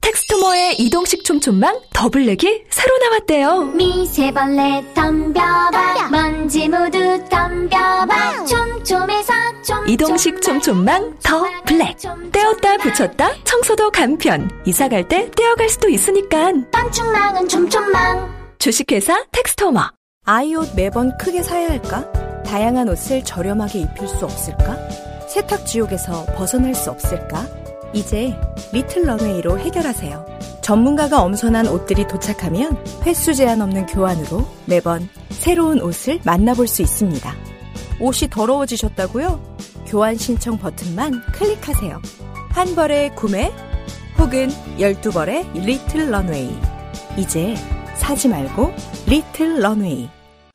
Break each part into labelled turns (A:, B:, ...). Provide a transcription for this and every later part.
A: 텍스토머의 이동식 촘촘망 더블랙이 새로 나왔대요.
B: 미세벌레 덤벼봐 먼지 모두 덤벼봐 촘촘해서 촘촘망
A: 이동식 촘촘망 더 블랙. 떼었다 붙였다 청소도 간편. 이사 갈 때 떼어갈 수도 있으니까.
B: 방충망은 촘촘망
A: 주식회사 텍스토머.
C: 아이 옷 매번 크게 사야 할까? 다양한 옷을 저렴하게 입힐 수 없을까? 세탁 지옥에서 벗어날 수 없을까? 이제 리틀 런웨이로 해결하세요. 전문가가 엄선한 옷들이 도착하면 횟수 제한 없는 교환으로 매번 새로운 옷을 만나볼 수 있습니다. 옷이 더러워지셨다고요? 교환 신청 버튼만 클릭하세요. 한 벌의 구매 혹은 12벌의 리틀 런웨이. 이제 사지 말고 리틀 런웨이.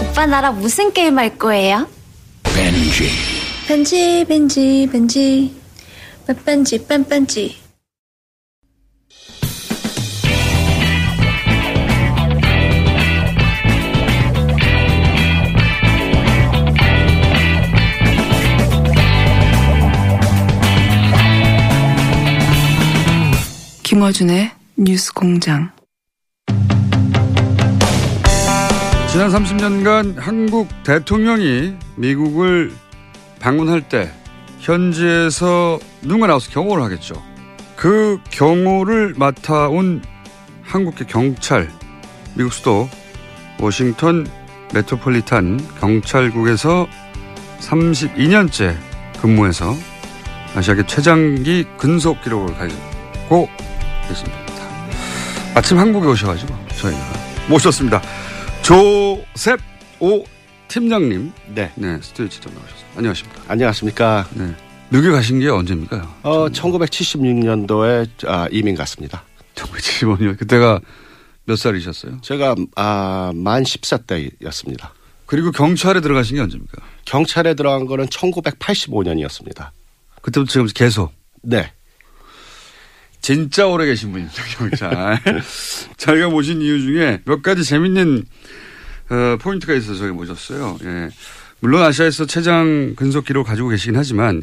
B: 오빠 나랑 무슨 게임 할 거예요? 벤지 벤지 벤지 벤지 빼뺀지 빼뺀지
D: 김어준의 뉴스 공장.
E: 지난 30년간 한국 대통령이 미국을 방문할 때 현지에서 누가 나와서 경호를 하겠죠. 그 경호를 맡아온 한국의 경찰, 미국 수도 워싱턴 메트로폴리탄 경찰국에서 32년째 근무해서 아시아계 최장기 근속 기록을 가지고 있습니다. 마침 한국에 오셔가지고 저희가 모셨습니다. 조셉 오 팀장님.
F: 네.
E: 네, 스튜디오 직접 나오셨습니다. 안녕하십니까.
F: 안녕하십니까.
E: 네. 미국에 가신 게 언제입니까?
F: 어, 1976년도에 아, 이민 갔습니다.
E: 1975년. 그때가 몇 살이셨어요?
F: 제가 아, 만 10세 때였습니다.
E: 그리고 경찰에 들어가신 게 언제입니까?
F: 경찰에 들어간 거는 1985년이었습니다.
E: 그때부터 지금 계속?
F: 네.
E: 진짜 오래 계신 분이죠, 경찰. 저희가 모신 이유 중에 몇 가지 재밌는 어, 포인트가 있어서 저희 모셨어요. 예. 물론 아시아에서 최장 근속 기록 가지고 계시긴 하지만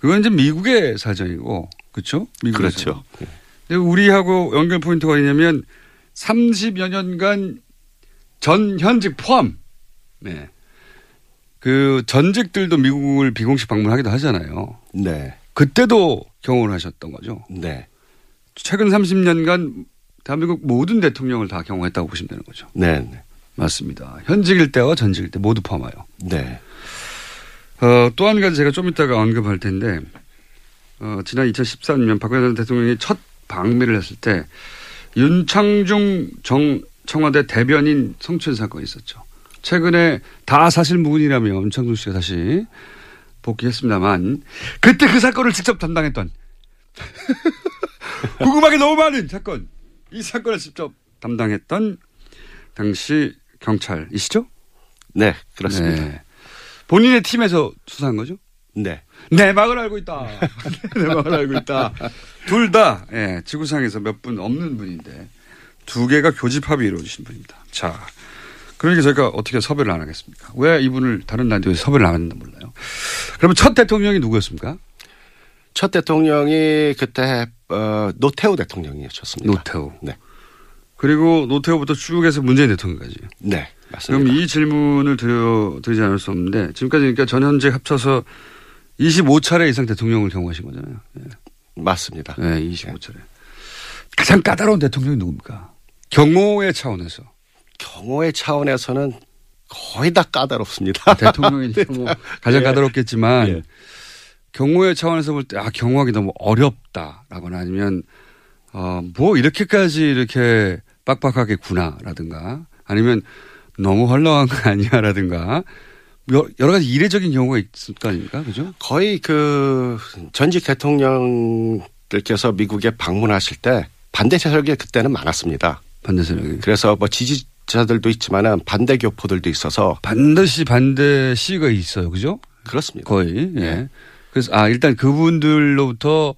E: 그건 이제 미국의 사정이고, 그렇죠? 미국의
F: 그렇죠.
E: 근데 우리하고 연결 포인트가 있냐면 30여 년간 전 현직 포함, 네. 그 전직들도 미국을 비공식 방문하기도 하잖아요.
F: 네.
E: 그때도 경험을 하셨던 거죠.
F: 네.
E: 최근 30년간 대한민국 모든 대통령을 다 경험했다고 보시면 되는 거죠.
F: 네. 네.
E: 맞습니다. 현직일 때와 전직일 때 모두 포함하여.
F: 네.
E: 어, 또 한 가지 제가 좀 이따가 언급할 텐데, 어, 지난 2013년 박근혜 전 대통령이 첫 방미를 했을 때 윤창중 정 청와대 대변인 성추행 사건이 있었죠. 최근에 다 사실 무근이라며 윤창중 씨가 다시 복귀했습니다만 그때 그 사건을 직접 담당했던 궁금하게 너무 많은 사건 이 사건을 직접 담당했던 당시 경찰이시죠?
F: 네, 그렇습니다.
E: 네. 본인의 팀에서 수사한 거죠?
F: 네.
E: 내막을 알고 있다. 내막을 알고 있다. 둘 다, 예, 지구상에서 몇 분 없는 분인데, 두 개가 교집합이 이루어지신 분입니다. 자. 그러니까 저희가 어떻게 섭외를 안 하겠습니까? 왜 이분을 다른 라디오에 섭외를 안 했는지 몰라요. 그러면 첫 대통령이 누구였습니까?
F: 첫 대통령이 그때 어, 노태우 대통령이셨습니다.
E: 노태우.
F: 네.
E: 그리고 노태우부터 쭉 해서 문재인 대통령까지.
F: 네, 맞습니다.
E: 그럼 이 질문을 드려, 드리지 않을 수 없는데 지금까지 그러니까 전 현직 합쳐서 25차례 이상 대통령을 경험하신 거잖아요. 네.
F: 맞습니다.
E: 네, 25차례. 가장 까다로운 대통령이 누굽니까? 경호의 차원에서.
F: 경호의 차원에서는 거의 다 까다롭습니다.
E: 대통령이 뭐 가장
F: 예.
E: 까다롭겠지만
F: 예.
E: 경호의 차원에서 볼 때 아 경호하기 너무 어렵다라거나 아니면 어 뭐 이렇게까지 이렇게 빡빡하겠구나라든가 아니면 너무 헐렁한 거 아니야라든가 여- 여러 가지 이례적인 경우가 있을 거 아닙니까 그죠?
F: 거의 그 전직 대통령들께서 미국에 방문하실 때 반대 세력이 그때는 많았습니다.
E: 반대 세력이
F: 그래서 뭐 지지자들도 있지만은 반대 교포들도 있어서
E: 반드시 반대 시가 있어요 그죠?
F: 그렇습니다.
E: 거의 예. 그래서 아 일단 그분들로부터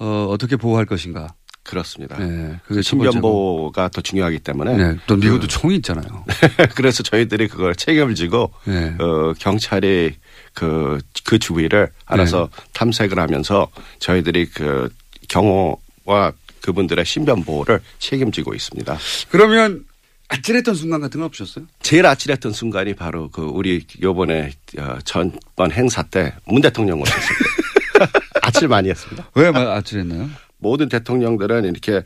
E: 어, 어떻게 보호할 것인가.
F: 그렇습니다.
E: 네, 그게.
F: 신변보호가 더 중요하기 때문에
E: 네, 또 미국도
F: 그-
E: 총이 있잖아요.
F: 그래서 저희들이 그걸 책임을 지고
E: 네.
F: 어, 경찰이 그, 그 주위를 알아서
E: 네.
F: 탐색을 하면서 저희들이 그 경호와 그분들의 신변 보호를 책임지고 있습니다.
E: 그러면 아찔했던 순간 같은 건 없으셨어요?
F: 제일 아찔했던 순간이 바로 그 우리 요번에 어, 전번 행사 때 문 대통령 오셨을 때 아찔 많이 했습니다.
E: 왜 마- 아찔했나요?
F: 모든 대통령들은 이렇게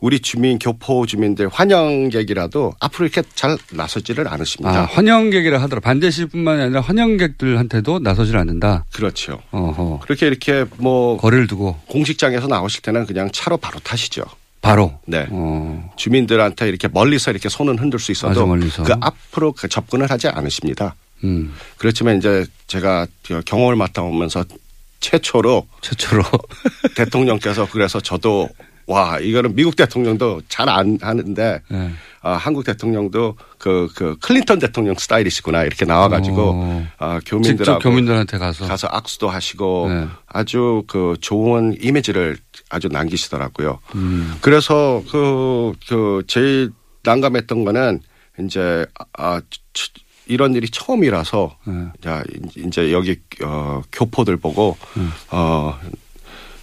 F: 우리 주민 교포 주민들 환영객이라도 앞으로 이렇게 잘 나서지를 않으십니다.
E: 아, 환영객이라 하더라. 반대시뿐만이 아니라 환영객들한테도 나서질 않는다.
F: 그렇죠.
E: 어허.
F: 그렇게 이렇게 뭐
E: 거리를 두고
F: 공식장에서 나오실 때는 그냥 차로 바로 타시죠.
E: 바로.
F: 네.
E: 어.
F: 주민들한테 이렇게 멀리서 이렇게 손은 흔들 수 있어도. 그 앞으로 그 접근을 하지 않으십니다.
E: 음.
F: 그렇지만 이제 제가 그 경험을 맡아오면서 최초로
E: 최초로
F: 대통령께서 그래서 저도 와 이거는 미국 대통령도 잘 안 하는데
E: 네.
F: 아, 한국 대통령도 그, 그 클린턴 대통령 스타일이시구나 이렇게 나와가지고
E: 어.
F: 아, 교민들하고
E: 교민들한테 가서.
F: 가서 악수도 하시고
E: 네.
F: 아주 그 좋은 이미지를 아주 남기시더라고요.
E: 음.
F: 그래서 그, 그 제일 난감했던 거는 이제 아, 치- 이런 일이 처음이라서
E: 네.
F: 자, 이제 여기 어, 교포들 보고
E: 음.
F: 어,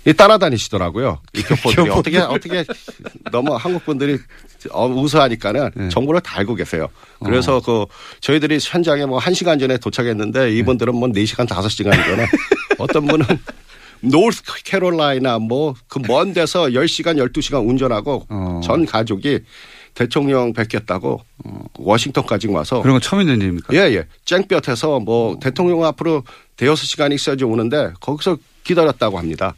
F: 이 따라다니시더라고요. 이 교포들이 어떻게 어떻게 너무 한국 분들이 어, 우수하니까는
E: 네.
F: 정보를 다 알고 계세요.
E: 어.
F: 그래서 그 저희들이 현장에 뭐한 시간 전에 도착했는데 이분들은 뭐네 시간 다섯 시간 전에 어떤 분은 노스 캐롤라이나 뭐 그 먼 데서 10시간 12시간 운전하고
E: 어.
F: 전 가족이 대통령 뵙겠다고 워싱턴까지 와서
E: 그런 건 처음 있는 일입니까?
F: 예, 예. 쨍볕에서 뭐 대통령 앞으로 대여섯 시간이 있어야지 오는데 거기서 기다렸다고 합니다.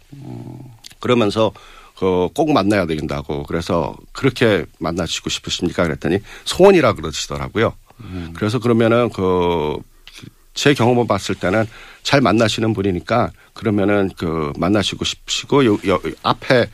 F: 그러면서 그꼭 만나야 된다고 그래서 그렇게 만나시고 싶으십니까 그랬더니 소원이라 그러시더라고요. 그래서 그러면은 그 제 경험을 봤을 때는 잘 만나시는 분이니까 그러면은 그 만나시고 싶으시고 요, 요 앞에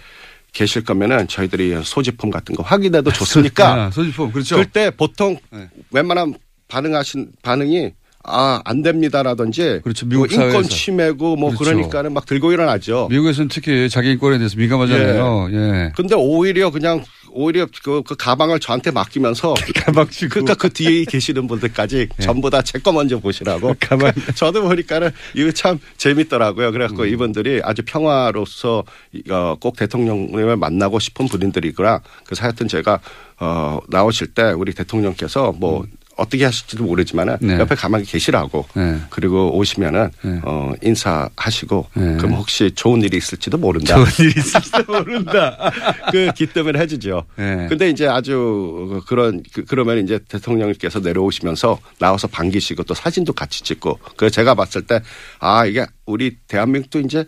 F: 계실 거면은 저희들이 소지품 같은 거 확인해도 좋습니까?
E: 아, 소지품 그렇죠.
F: 그때 보통
E: 네.
F: 웬만한 반응하신 반응이 아 안 됩니다라든지
E: 그렇죠. 미국
F: 뭐 인권
E: 사회에서.
F: 침해고 뭐
E: 그렇죠.
F: 그러니까는 막 들고 일어나죠.
E: 미국에서는 특히 자기 인권에 대해서 민감하잖아요. 예.
F: 근데 오히려 그냥 오히려 그, 그 가방을 저한테 맡기면서
E: 가방 주고.
F: 그러니까 그 뒤에 계시는 분들까지 전부 다 제 거 먼저 보시라고.
E: 예. 가방.
F: 저도 보니까는 이거 참 재밌더라고요. 그래갖고
E: 음.
F: 이분들이 아주 평화로서 어, 꼭 대통령님을 만나고 싶은 분들이구나. 그래서 하여튼 제가 어, 나오실 때 우리 대통령께서 뭐 어떻게 하실지도 모르지만은
E: 음. 네.
F: 옆에 가만히 계시라고.
E: 네.
F: 그리고 오시면은
E: 네.
F: 어, 인사하시고
E: 네.
F: 그럼 혹시 좋은 일이 있을지도 모른다.
E: 좋은 일이 있을지도 모른다.
F: 그 기뜸을 해주죠.
E: 네.
F: 근데 이제 아주 그런 그, 그러면 이제 대통령께서 내려오시면서 나와서 반기시고 또 사진도 같이 찍고 그 제가 봤을 때 아 이게 우리 대한민국도 이제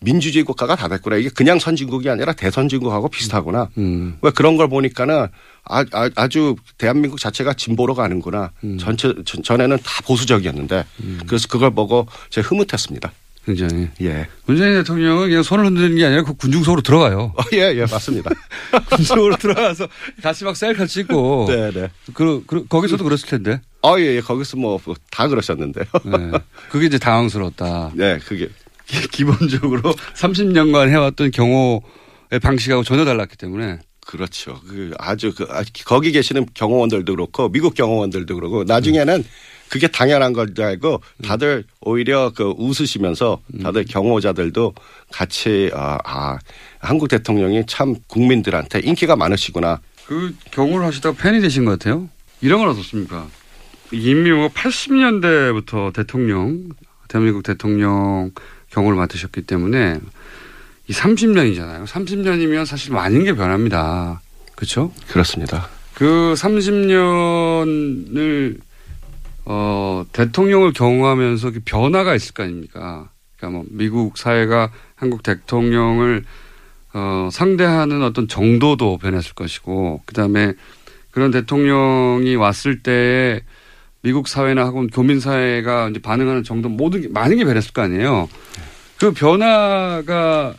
F: 민주주의 국가가 다 됐구나 이게 그냥 선진국이 아니라 대선진국하고 비슷하구나.
E: 음.
F: 왜 그런 걸 보니까는 아, 아, 주 대한민국 자체가 진보로 가는구나.
E: 음.
F: 전체 전- 전에는 다 보수적이었는데 그래서 그걸 보고 제가 흐뭇했습니다.
E: 굉장히.
F: 예.
E: 문재인 대통령은 그냥 손을 흔드는 게 아니라 그 군중석으로 들어가요.
F: 어, 예, 예, 맞습니다.
E: 군중석으로 들어가서 같이 막 셀카 찍고.
F: 네, 네.
E: 그, 그, 거기서도 그랬을 텐데.
F: 어, 예, 예. 거기서 뭐 다 그러셨는데요.
E: 네. 그게 이제 당황스럽다.
F: 네, 그게
E: 기- 기본적으로 30년간 해왔던 경호의 방식하고 전혀 달랐기 때문에.
F: 그렇죠. 그 아주 그 아, 거기 계시는 경호원들도 그렇고 미국 경호원들도 그렇고 나중에는 그게 당연한 걸 알고 다들 오히려 그 웃으시면서 다들 경호자들도 같이 아, 아 한국 대통령이 참 국민들한테 인기가 많으시구나.
E: 그 경호를 하시다가 팬이 되신 것 같아요. 이런 건 어떻습니까? 이미 80년대부터 대통령, 대한민국 대통령 경호를 맡으셨기 때문에 이 30년이잖아요. 30년이면 사실 많은 게 변합니다. 그렇죠?
F: 그렇습니다.
E: 그 30년을 어, 대통령을 경호하면서 그 변화가 있을 거 아닙니까? 그러니까 뭐 미국 사회가 한국 대통령을 어, 상대하는 어떤 정도도 변했을 것이고, 그 다음에 그런 대통령이 왔을 때 미국 사회나 혹은 교민 사회가 이제 반응하는 정도 모든 게 많은 게 변했을 거 아니에요. 그 변화가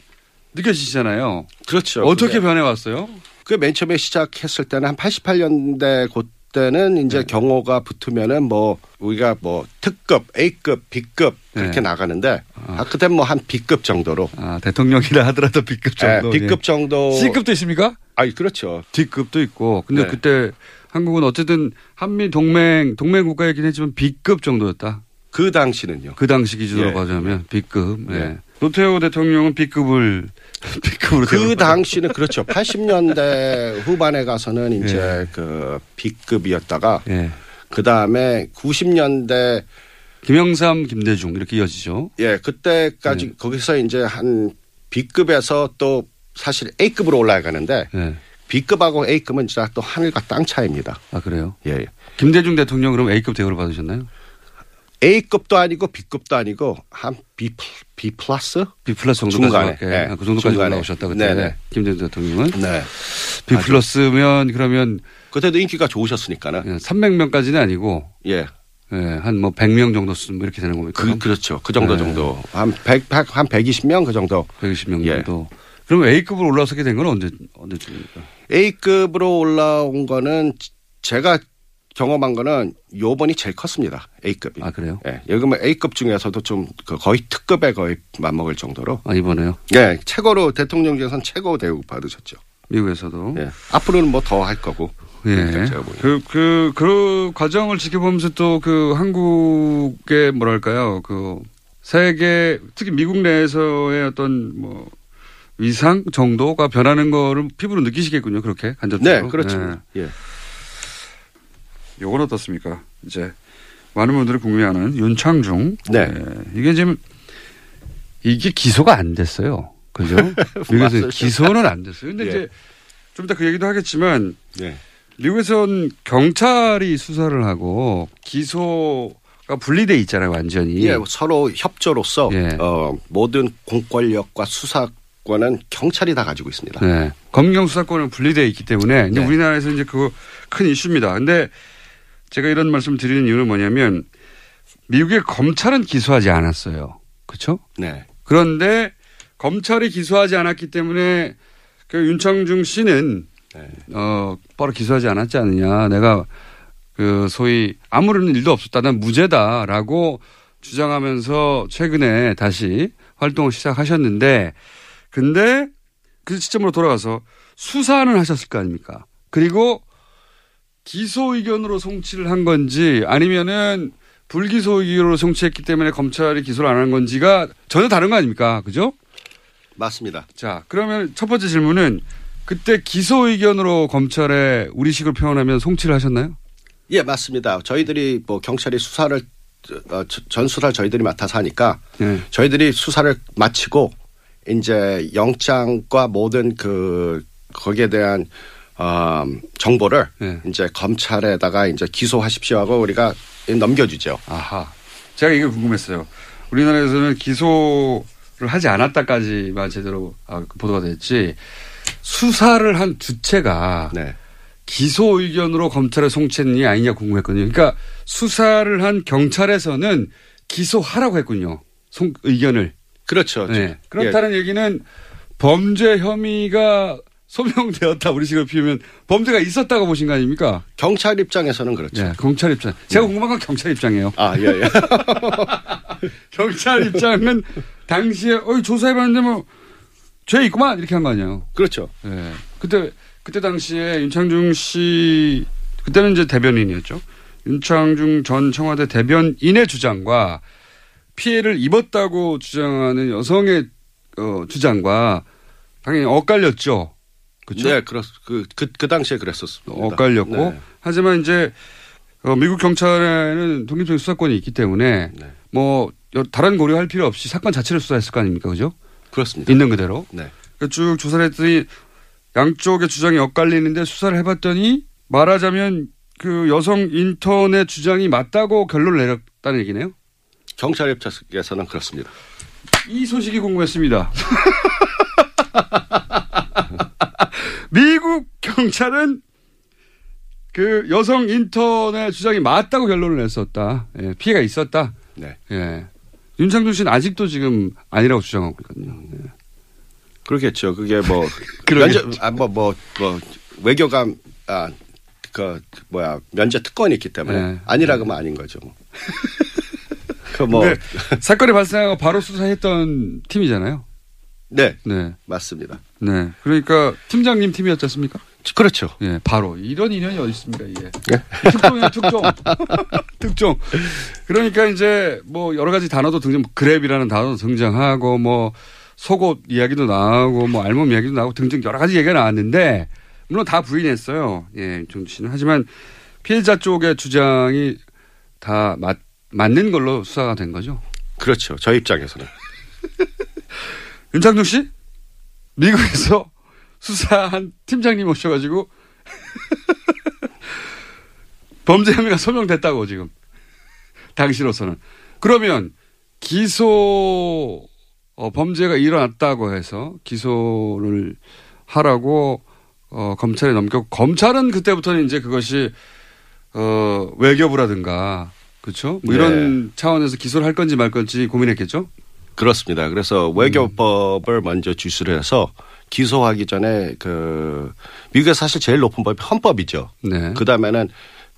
E: 느껴지시잖아요.
F: 그렇죠.
E: 어떻게
F: 그게.
E: 변해 왔어요?
F: 그 맨 처음에 시작했을 때는 한 88년대 그때는 이제 경호가 붙으면은 뭐 우리가 뭐 특급, A급, B급 그렇게
E: 네.
F: 나가는데 아, 그때 뭐 한 B급 정도로.
E: 아, 대통령이라 하더라도 B급 정도.
F: 네, B급 정도.
E: C급도 있습니까?
F: 아니 그렇죠.
E: D급도 있고. 근데
F: 네.
E: 그때 한국은 어쨌든 한미 동맹 동맹 국가이긴 했지만 B급 정도였다.
F: 그 당시는요.
E: 그 당시 기준으로
F: 예.
E: 봐자면 B급. 예.
F: 예.
E: 노태우 대통령은 B급을 B급으로
F: 그 당시는 그렇죠. 80년대 후반에 가서는 이제
E: 예.
F: 그 B급이었다가
E: 예.
F: 그 다음에 90년대
E: 김영삼, 김대중 이렇게 이어지죠.
F: 예 그때까지
E: 네.
F: 거기서 이제 한 B급에서 또 사실 A급으로 올라가는데
E: 예.
F: B급하고 A급은 진짜 또 하늘과 땅 차이입니다.
E: 아 그래요?
F: 예. 예.
E: 김대중 대통령 그럼 A급 대우를 받으셨나요?
F: A급도 아니고 B급도 아니고 한 B, 플- B 플러스?
E: B 플러스
F: 중간에,
E: 정도까지
F: 예.
E: 예. 그 정도까지
F: 중간에.
E: 올라오셨다 그때
F: 네네.
E: 김대중 대통령은
F: 네.
E: B 플러스면 그러면
F: 그때도 인기가 좋으셨으니까는.
E: 300명까지는 아니고
F: 예.
E: 예, 한뭐 100명 정도 뭐 이렇게 되는 겁니까?
F: 그, 그렇죠. 그 정도
E: 네.
F: 정도. 한 100, 100, 한 120명 그 정도.
E: 120명
F: 예.
E: 정도. 그럼 A급으로 올라서게 된 건 언제 언제쯤입니까?
F: A급으로 올라온 거는 제가 경험한 거는 요번이 제일 컸습니다. A급이.
E: 아 그래요?
F: 예. 여기 뭐 A급 중에서도 좀그 거의 특급에 거의 맞먹을 정도로.
E: 아 이번에요?
F: 예. 최고로 대통령 중에서는 최고 대우 받으셨죠.
E: 미국에서도.
F: 예. 앞으로는 뭐 더 할 거고.
E: 예.
F: 그,
E: 그, 그 과정을 지켜보면서 또 그 한국의 뭐랄까요. 그 세계, 특히 미국 내에서의 어떤 뭐 위상 정도가 변하는 거를 피부로 느끼시겠군요. 그렇게 간접적으로.
F: 네, 그렇죠. 예.
E: 요건 어떻습니까? 이제 많은 분들이 궁금해하는 윤창중.
F: 네.
E: 예, 이게 지금 이게 기소가 안 됐어요. 그죠? 미국에서
F: 맞아요.
E: 기소는 안 됐어요. 근데
F: 예.
E: 이제 좀 이따 그 얘기도 하겠지만
F: 네.
E: 미국에선 경찰이 수사를 하고 기소가 분리돼 있잖아요, 완전히.
F: 예, 서로 협조로서
E: 예.
F: 어, 모든 공권력과 수사권은 경찰이 다 가지고 있습니다.
E: 네. 검경 수사권은 분리되어 있기 때문에 이제
F: 네.
E: 우리나라에서 이제 그거 큰 이슈입니다. 근데 제가 이런 말씀 드리는 이유는 뭐냐면 미국의 검찰은 기소하지 않았어요. 그렇죠?
F: 네.
E: 그런데 검찰이 기소하지 않았기 때문에 그 윤창중 씨는
F: 네.
E: 어 바로 기소하지 않았지 않느냐. 내가 그 소위 아무런 일도 없었다. 난 무죄다라고 주장하면서 최근에 다시 활동을 시작하셨는데 근데 그 시점으로 돌아가서 수사는 하셨을 거 아닙니까? 그리고 기소 의견으로 송치를 한 건지 아니면은 불기소 의견으로 송치했기 때문에 검찰이 기소를 안 한 건지가 전혀 다른 거 아닙니까? 그죠?
F: 맞습니다.
E: 자, 그러면 첫 번째 질문은 그때 기소 의견으로 검찰에 우리식으로 표현하면 송치를 하셨나요?
F: 예, 맞습니다. 저희들이 뭐 경찰이 수사를 어, 저- 전 수사를 저희들이 맡아서 하니까
E: 네.
F: 저희들이 수사를 마치고 이제 영장과 모든 그 거기에 대한 어, 정보를
E: 네.
F: 이제 검찰에다가 이제 기소하십시오 하고 우리가 넘겨주죠.
E: 아하. 제가 이게 궁금했어요. 우리나라에서는 기소를 하지 않았다까지만 제대로 아, 그 보도가 됐지 수사를 한 주체가
F: 네.
E: 기소 의견으로 검찰에 송치했느냐 아니냐 궁금했거든요. 그러니까 수사를 한 경찰에서는 기소하라고 했군요. 송, 의견을.
F: 그렇죠.
E: 네. 그렇다는 얘기는 범죄 혐의가 소명되었다 우리 식으로 피우면 범죄가 있었다고 보신 거 아닙니까?
F: 경찰 입장에서는 그렇죠.
E: 네, 경찰 입장. 제가 궁금한 건 경찰 입장이에요.
F: 아, 예, 예.
E: 경찰 입장은 당시에 어이 조사해봤는데 뭐 죄 있구만 이렇게 한 거 아니에요.
F: 그렇죠.
E: 예. 그때 그때 당시에 윤창중 씨 그때는 이제 대변인이었죠. 윤창중 전 청와대 대변인의 주장과 피해를 입었다고 주장하는 여성의 어, 주장과 당연히 엇갈렸죠. 그렇죠?
F: 네, 그렇, 그, 그, 그 당시에 그랬었습니다.
E: 엇갈렸고
F: 네.
E: 하지만 이제 어, 미국 경찰에는 독립적인 수사권이 있기 때문에
F: 네.
E: 뭐 여- 다른 고려할 필요 없이 사건 자체를 수사했을 거 아닙니까, 그죠?
F: 그렇습니다.
E: 있는 그대로.
F: 네.
E: 그쭉 조사를 했더니 양쪽의 주장이 엇갈리는데 수사를 해봤더니 말하자면 그 여성 인턴의 주장이 맞다고 결론을 내렸다는 얘기네요.
F: 경찰 협착에서는 그렇습니다.
E: 이 소식이 궁금했습니다. 미국 경찰은 그 여성 인턴의 주장이 맞다고 결론을 냈었다. 예, 피해가 있었다.
F: 네.
E: 예. 윤창준 씨는 아직도 지금 아니라고 주장하고 있거든요. 예.
F: 그러겠죠. 그게 뭐
E: 그러겠죠.
F: 면제 아뭐 뭐 뭐 외교감 아그 뭐야 면제 특권이 있기 때문에
E: 네.
F: 아니라 그러면 아닌 거죠. 그뭐
E: 근데 사건이 발생하고 바로 수사했던 팀이잖아요.
F: 네.
E: 네.
F: 맞습니다.
E: 네. 그러니까 팀장님 팀이었지 않습니까?
F: 그렇죠.
E: 예, 바로 이런 인연이 어디 있습니까, 이게.
F: 예.
E: 특종이야, 특종. 특종. 그러니까 이제 뭐 여러 가지 단어도 등장, 그랩이라는 단어도 등장하고 뭐 속옷 이야기도 나오고 뭐 알몸 이야기도 나오고 등등 여러 가지 얘기가 나왔는데 물론 다 부인했어요. 예, 윤정주 씨는. 하지만 피해자 쪽의 주장이 다 맞, 맞는 걸로 수사가 된 거죠.
F: 그렇죠. 저 입장에서는.
E: 윤창중 씨? 미국에서 수사한 팀장님 오셔가지고 범죄 혐의가 소명됐다고 지금 당시로서는 그러면 기소 어, 범죄가 일어났다고 해서 기소를 하라고 어, 검찰에 넘겼고 검찰은 그때부터는 이제 그것이 어, 외교부라든가 그렇죠? 뭐 이런 차원에서 기소를 할 건지 말 건지 고민했겠죠?
F: 그렇습니다. 그래서 외교법을 먼저 주시를 해서 기소하기 전에 그 미국에 사실 제일 높은 법이 헌법이죠.
E: 네.
F: 그 다음에는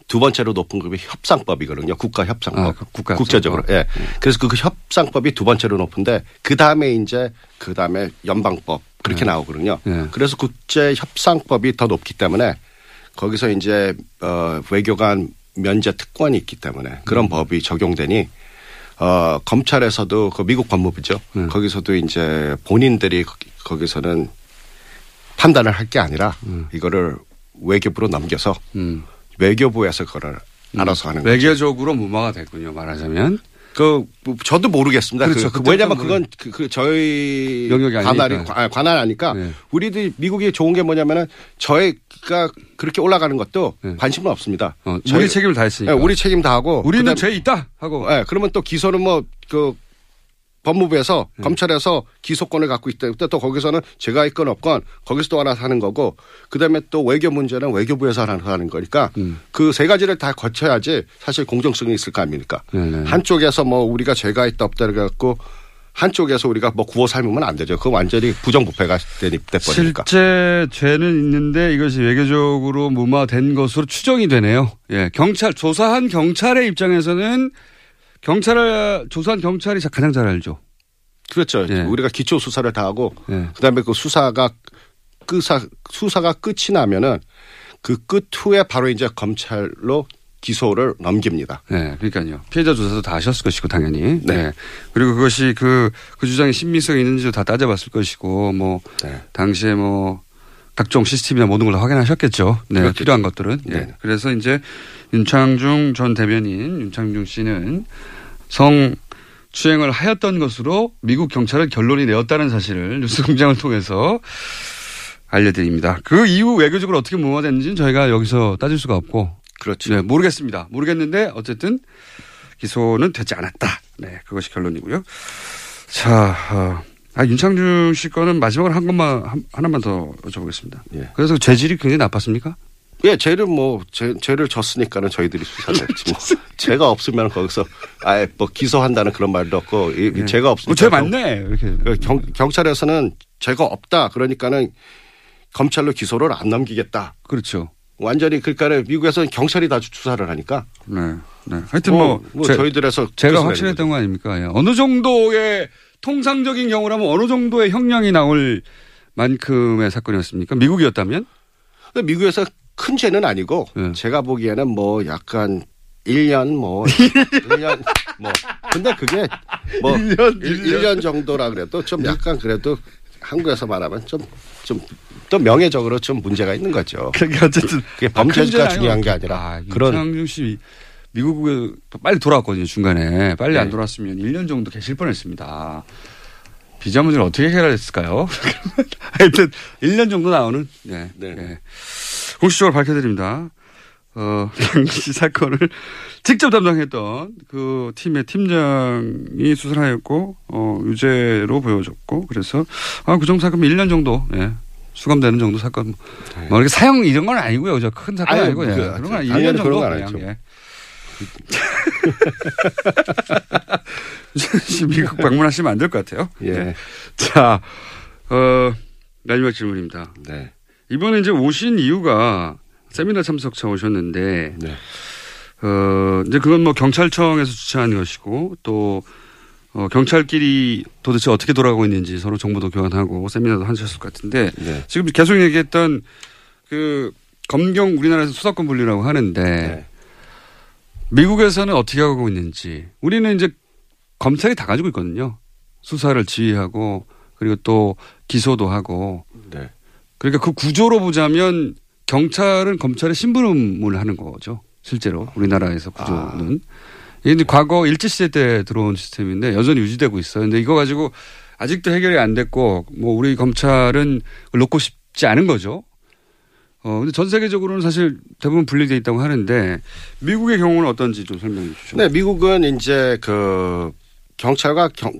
F: 두 번째로 높은 급이 협상법이거든요. 국가 협상법.
E: 아, 그 국가협상법.
F: 국제적으로. 예. 그래서 그 협상법이 두 번째로 높은데 그 다음에 이제 그 다음에 연방법 그렇게
E: 네.
F: 나오거든요.
E: 네.
F: 그래서 국제 협상법이 더 높기 때문에 거기서 이제 어 외교관 면제 특권이 있기 때문에
E: 음.
F: 그런 법이 적용되니 어 검찰에서도 그 미국 법무부죠.
E: 네.
F: 거기서도 이제 본인들이 거기- 거기서는 판단을 할 게 아니라
E: 음.
F: 이거를 외교부로 넘겨서 외교부에서 그걸 알아서 하는 거죠.
E: 외교적으로 무마가 됐군요. 말하자면.
F: 그 뭐, 저도 모르겠습니다.
E: 그렇죠.
F: 그, 그 왜냐하면
E: 모르-
F: 그건 그, 그 저희
E: 영역이
F: 관할이
E: 아니니까.
F: 관- 관할 아니까
E: 네.
F: 우리들 미국이 좋은 게 뭐냐면은 저희가 그렇게 올라가는 것도 관심은 없습니다.
E: 어,
F: 저희-
E: 우리 책임을 다 했으니까.
F: 네, 우리 책임 다 하고
E: 우리는 죄 있다 하고.
F: 네, 그러면 또 기소는 뭐 그 법무부에서
E: 네.
F: 검찰에서 기소권을 갖고 있다. 그때 또 거기서는 제가 있건 없건 거기서 또 하나 하는 거고 그다음에 또 외교 문제는 외교부에서 하나 하는 거니까
E: 음.
F: 그세 가지를 다 거쳐야지 사실 공정성이 있을 거 아닙니까?
E: 네네.
F: 한쪽에서 뭐 우리가 죄가 있다 없다 그래갖고 한쪽에서 우리가 뭐 구워 삶으면 안 되죠. 그거 완전히 부정부패가 되니 돼버리니까.
E: 실제 죄는 있는데 이것이 외교적으로 무마된 것으로 추정이 되네요. 예. 경찰, 조사한 경찰의 입장에서는 경찰을, 조사한 경찰이 가장 잘 알죠.
F: 그렇죠.
E: 예.
F: 우리가 기초 수사를 다 하고
E: 예.
F: 그다음에 그 수사가 끝사 수사가 끝이 나면은 그 끝 후에 바로 이제 검찰로 기소를 넘깁니다.
E: 네, 그러니까요. 피해자 조사도 다 하셨을 것이고 당연히. 네. 그리고 그것이 그, 그 주장에 신빙성이 있는지도 다 따져봤을 것이고 뭐
F: 네.
E: 당시에 뭐 각종 시스템이나 모든 걸 다 확인하셨겠죠. 네,
F: 그렇겠죠.
E: 필요한 것들은. 예.
F: 네.
E: 그래서 이제 윤창중 전 대변인 윤창중 씨는 성 추행을 하였던 것으로 미국 경찰은 결론이 내었다는 사실을 뉴스공장을 통해서 알려드립니다. 그 이후 외교적으로 어떻게 무마됐는지는 저희가 여기서 따질 수가 없고
F: 그렇죠.
E: 네, 모르겠습니다. 모르겠는데 어쨌든 기소는 되지 않았다. 네, 그것이 결론이고요. 자, 어, 아, 윤창중 씨 거는 마지막으로 한 것만 한- 하나만 더 여쭤보겠습니다.
F: 예.
E: 그래서 죄질이 굉장히 나빴습니까?
F: 예, 죄를 뭐 죄, 죄를 졌으니까는 저희들이 수사를 했지 뭐. 죄가 없으면 거기서 아예 뭐 기소한다는 그런 말도 없고 이, 이 죄가 없으니까
E: 어, 죄 많네. 이렇게.
F: 그 경, 경찰에서는 죄가 없다. 그러니까는 검찰로 기소를 안 넘기겠다.
E: 그렇죠.
F: 완전히 그러니까 미국에서는 경찰이 다 수사를 하니까.
E: 네. 네. 하여튼
F: 뭐,
E: 뭐,
F: 뭐
E: 제-
F: 저희들에서
E: 제가 확실했던 거 아닙니까? 예. 어느 정도의 통상적인 경우라면 어느 정도의 형량이 나올 만큼의 사건이었습니까? 미국이었다면?
F: 미국에서 큰 죄는 아니고
E: 네.
F: 제가 보기에는 뭐 약간 1년 뭐 1년 뭐 근데 그게 뭐
E: 1년,
F: 1년, 정도라 그래도 좀 약간 그래도 한국에서 말하면 좀 좀 또 명예적으로 좀 문제가 있는 거죠.
E: 그게 어쨌든
F: 그게 범죄가 중요한 게. 아니라
E: 아,
F: 그런
E: 미국에 빨리 돌아왔거든요 중간에 빨리
F: 네.
E: 안 돌아왔으면 1년 정도 계실 뻔했습니다. 비자 문제를 어떻게 해결했을까요? 하여튼 1년 정도 나오는 네, 네. 공식적으로 밝혀드립니다. 어, 당시 사건을 직접 담당했던 그 팀의 팀장이 수사하였고, 어, 유죄로 보여졌고, 그래서, 아, 그 정도 사건 1년 정도, 예. 수감되는 정도 사건. 뭐, 이렇게 사형 이런 건 아니고요. 저큰 사건
F: 아유,
E: 아니고, 예.
F: 그,
E: 그런 건
F: 당연히
E: 1년 정도. 그냥,
F: 아니죠.
E: 예. 미국 방문하시면 안 될 것 같아요.
F: 예.
E: 자, 어, 마지막 질문입니다.
F: 네.
E: 이번에 이제 오신 이유가 세미나 참석차 오셨는데,
F: 네.
E: 어, 이제 그건 뭐 경찰청에서 주최한 것이고, 또, 어, 경찰끼리 도대체 어떻게 돌아가고 있는지 서로 정보도 교환하고 세미나도 하셨을 것 같은데,
F: 네.
E: 지금 계속 얘기했던 그 검경 우리나라에서 수사권 분리라고 하는데,
F: 네.
E: 미국에서는 어떻게 하고 있는지, 우리는 이제 검찰이 다 가지고 있거든요. 수사를 지휘하고, 그리고 또 기소도 하고,
F: 네.
E: 그러니까 그 구조로 보자면 경찰은 검찰의 심부름을 하는 거죠. 실제로 우리나라에서 구조는. 이게 이제 과거 일제시대 때 들어온 시스템인데 여전히 유지되고 있어요. 근데 이거 가지고 아직도 해결이 안 됐고 뭐 우리 검찰은 놓고 싶지 않은 거죠. 어, 근데 전 세계적으로는 사실 대부분 분리되어 있다고 하는데 미국의 경우는 어떤지 좀 설명해 주시죠.
F: 네, 미국은 이제 그 경찰과 경-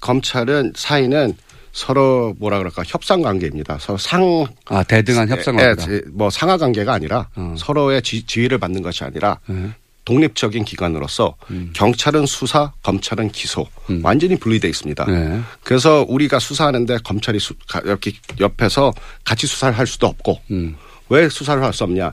F: 검찰은 사이는 서로 뭐라 그럴까 협상 관계입니다. 서로 상
E: 아, 대등한 협상 관계다.
F: 예, 예, 뭐 상하 관계가 아니라
E: 어.
F: 서로의 지, 지휘를 받는 것이 아니라
E: 네.
F: 독립적인 기관으로서
E: 음.
F: 경찰은 수사, 검찰은 기소 완전히 분리돼 있습니다.
E: 네.
F: 그래서 우리가 수사하는데 검찰이 수, 가- 이렇게 옆에서 같이 수사를 할 수도 없고
E: 음.
F: 왜 수사를 할 수 없냐?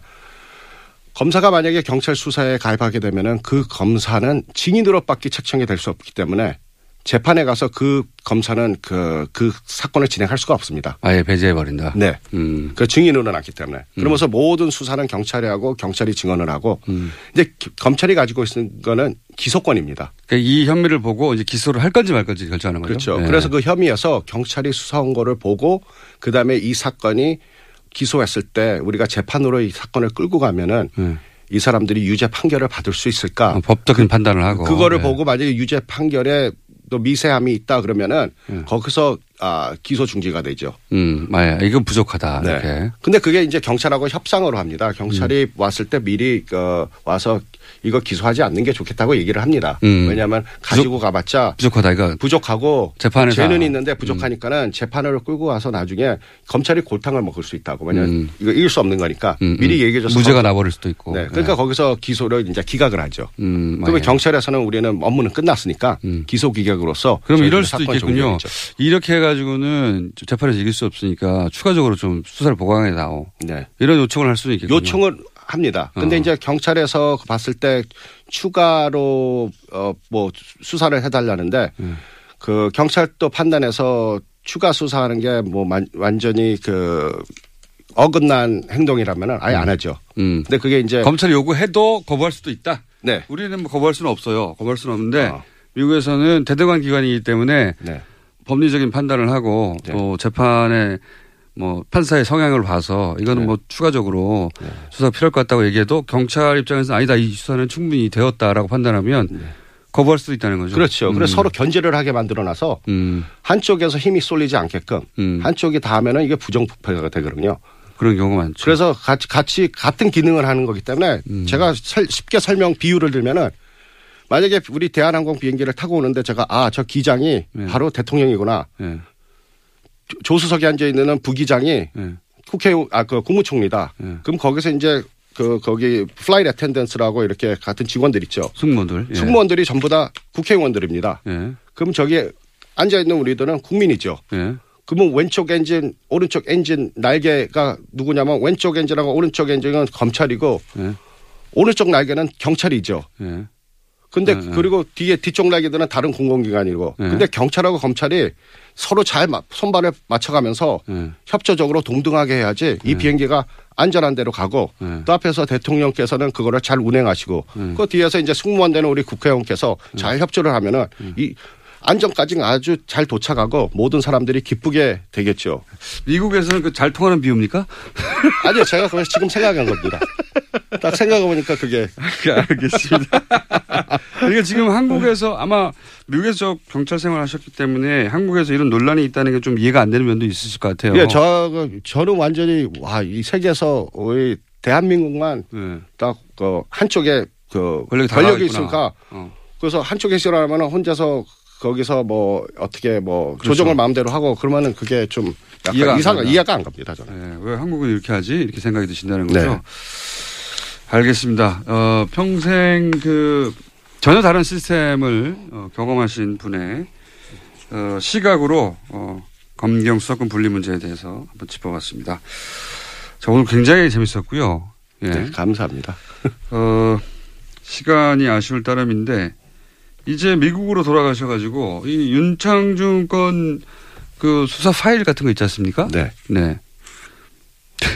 F: 검사가 만약에 경찰 수사에 가입하게 되면은 그 검사는 증인으로밖에 책정이 될 수 없기 때문에 재판에 가서 그 검사는 그, 그 사건을 진행할 수가 없습니다.
E: 아예 배제해 버린다.
F: 네.
E: 음.
F: 그 증인으로 났기 때문에. 그러면서 모든 수사는 경찰이 하고 경찰이 증언을 하고
E: 음.
F: 이제 기- 검찰이 가지고 있는 거는 기소권입니다.
E: 그러니까 이 혐의를 보고 이제 기소를 할 건지 말 건지 결정하는 거죠.
F: 그렇죠.
E: 네.
F: 그래서 그 혐의에서 경찰이 수사한 거를 보고 그 다음에 이 사건이 기소했을 때 우리가 재판으로 이 사건을 끌고 가면은 이 사람들이 유죄 판결을 받을 수 있을까?
E: 네. 어, 법적인 판단을 하고
F: 그거를
E: 네.
F: 보고 만약에 유죄 판결에 또 미세함이 있다 그러면은
E: 네.
F: 거기서 아 기소 중지가 되죠.
E: 음, 맞아요. 이건 부족하다.
F: 네.
E: 이렇게.
F: 근데 그게 이제 경찰하고 협상으로 합니다. 경찰이
E: 음.
F: 왔을 때 미리 어, 와서 이거 기소하지 않는 게 좋겠다고 얘기를 합니다.
E: 음.
F: 왜냐하면 가지고 가봤자
E: 부족하다. 이거
F: 부족하고
E: 재판에서
F: 죄는 있는데
E: 음.
F: 부족하니까는 재판을 끌고 와서 나중에 검찰이 골탕을 먹을 수 있다고. 왜냐하면
E: 음.
F: 이거 이길 수 없는 거니까
E: 음,
F: 미리
E: 음.
F: 얘기해줘서
E: 무죄가
F: 검-
E: 나버릴 수도 있고.
F: 네. 그러니까 거기서 기소를 이제 기각을 하죠.
E: 음,
F: 그러면
E: 맞아요.
F: 경찰에서는 우리는 업무는 끝났으니까 기소 기각으로서
E: 그럼 이럴 수도 있겠군요. 이렇게 해 가지고는 재판에서 이길 수 없으니까 추가적으로 좀 수사를 보강해 나오.
F: 네.
E: 이런 요청을 할 수도 있겠군요.
F: 요청을 합니다. 근데
E: 어.
F: 이제 경찰에서 봤을 때 추가로 어 뭐 수사를 해달라는데
E: 음.
F: 그 경찰도 판단해서 추가 수사하는 게 뭐 완전히 그 어긋난 행동이라면은 아예 안 하죠.
E: 음.
F: 근데 그게 이제
E: 검찰이 요구해도 거부할 수도 있다.
F: 네.
E: 우리는 뭐 거부할 수는 없어요. 거부할 수는 없는데
F: 어.
E: 미국에서는 대대관 기관이기 때문에
F: 네.
E: 법리적인 판단을 하고 또 재판에 뭐 판사의 성향을 봐서
F: 네.
E: 이거는 뭐 추가적으로 수사가 필요할 것 같다고 얘기해도 경찰 입장에서는 아니다 이 수사는 충분히 되었다라고 판단하면 거부할 수도 있다는 거죠.
F: 네. 그렇죠. 그래서
E: 음.
F: 서로 견제를 하게 만들어놔서
E: 음.
F: 한쪽에서 힘이 쏠리지 않게끔 한쪽이 다 하면은 이게 부정부패가 되거든요.
E: 그런 경우가 많죠.
F: 그래서 같이, 같이 같은 기능을 하는 거기 때문에
E: 음.
F: 제가 설- 쉽게 설명 비유를 들면은 만약에 우리 대한항공 비행기를 타고 오는데 제가 아 저 기장이
E: 네.
F: 바로 대통령이구나
E: 예.
F: 조- 조수석에 앉아 있는 부기장이
E: 예.
F: 국회의원 아그 국무총리다. 그럼 거기서 이제 그 거기 flight attendants라고 이렇게 같은 직원들 있죠.
E: 승무원들. 예.
F: 승무원들이 전부 다 국회의원들입니다.
E: 예.
F: 그럼 저기 앉아 있는 우리들은 국민이죠.
E: 예.
F: 그러면 왼쪽 엔진, 오른쪽 엔진 날개가 누구냐면 왼쪽 엔진하고 오른쪽 엔진은 검찰이고
E: 예.
F: 오른쪽 날개는 경찰이죠.
E: 예.
F: 근데
E: 네, 네.
F: 그리고 뒤에 뒤쪽 날개들은 다른 공공기관이고
E: 네.
F: 근데 경찰하고 검찰이 서로 잘 마- 손발을 맞춰가면서
E: 네.
F: 협조적으로 동등하게 해야지 이 비행기가 안전한 데로 가고
E: 네.
F: 또 앞에서 대통령께서는 그거를 잘 운행하시고 그 뒤에서 이제 승무원 되는 우리 국회의원께서 잘 협조를 하면은 이 안전까지는 아주 잘 도착하고 모든 사람들이 기쁘게 되겠죠.
E: 미국에서는 그 잘 통하는 비유입니까?
F: 아니요, 제가 그래서 지금 생각한 겁니다. 딱 생각해보니까 그게.
E: 알겠습니다. 그러니까 지금 한국에서 아마 미국에서 저 경찰 생활 하셨기 때문에 한국에서 이런 논란이 있다는 게 좀 이해가 안 되는 면도 있으실 것 같아요.
F: 예, 저, 저는 완전히, 와, 이 세계에서 우리 대한민국만
E: 네.
F: 딱, 그, 한쪽에 그,
E: 권력이 다
F: 권력이. 있으니까
E: 어.
F: 그래서 한쪽에 싫어하면 혼자서 거기서 뭐 어떻게 뭐
E: 그렇죠.
F: 조정을 마음대로 하고 그러면은 그게 좀
E: 이해가
F: 이상. 이해가 안 갑니다, 저는.
E: 네, 왜 한국은 이렇게 하지? 이렇게 생각이 드신다는
F: 네.
E: 거죠. 알겠습니다. 어, 평생 그 전혀 다른 시스템을 어, 경험하신 분의 어, 시각으로 어, 검경 수사권 분리 문제에 대해서 한번 짚어봤습니다. 자, 오늘 굉장히 재밌었고요. 예.
F: 네, 감사합니다.
E: 어, 시간이 아쉬울 따름인데 이제 미국으로 돌아가셔가지고 이 윤창중 건 그 수사 파일 같은 거 있지 않습니까?
F: 네.
E: 네.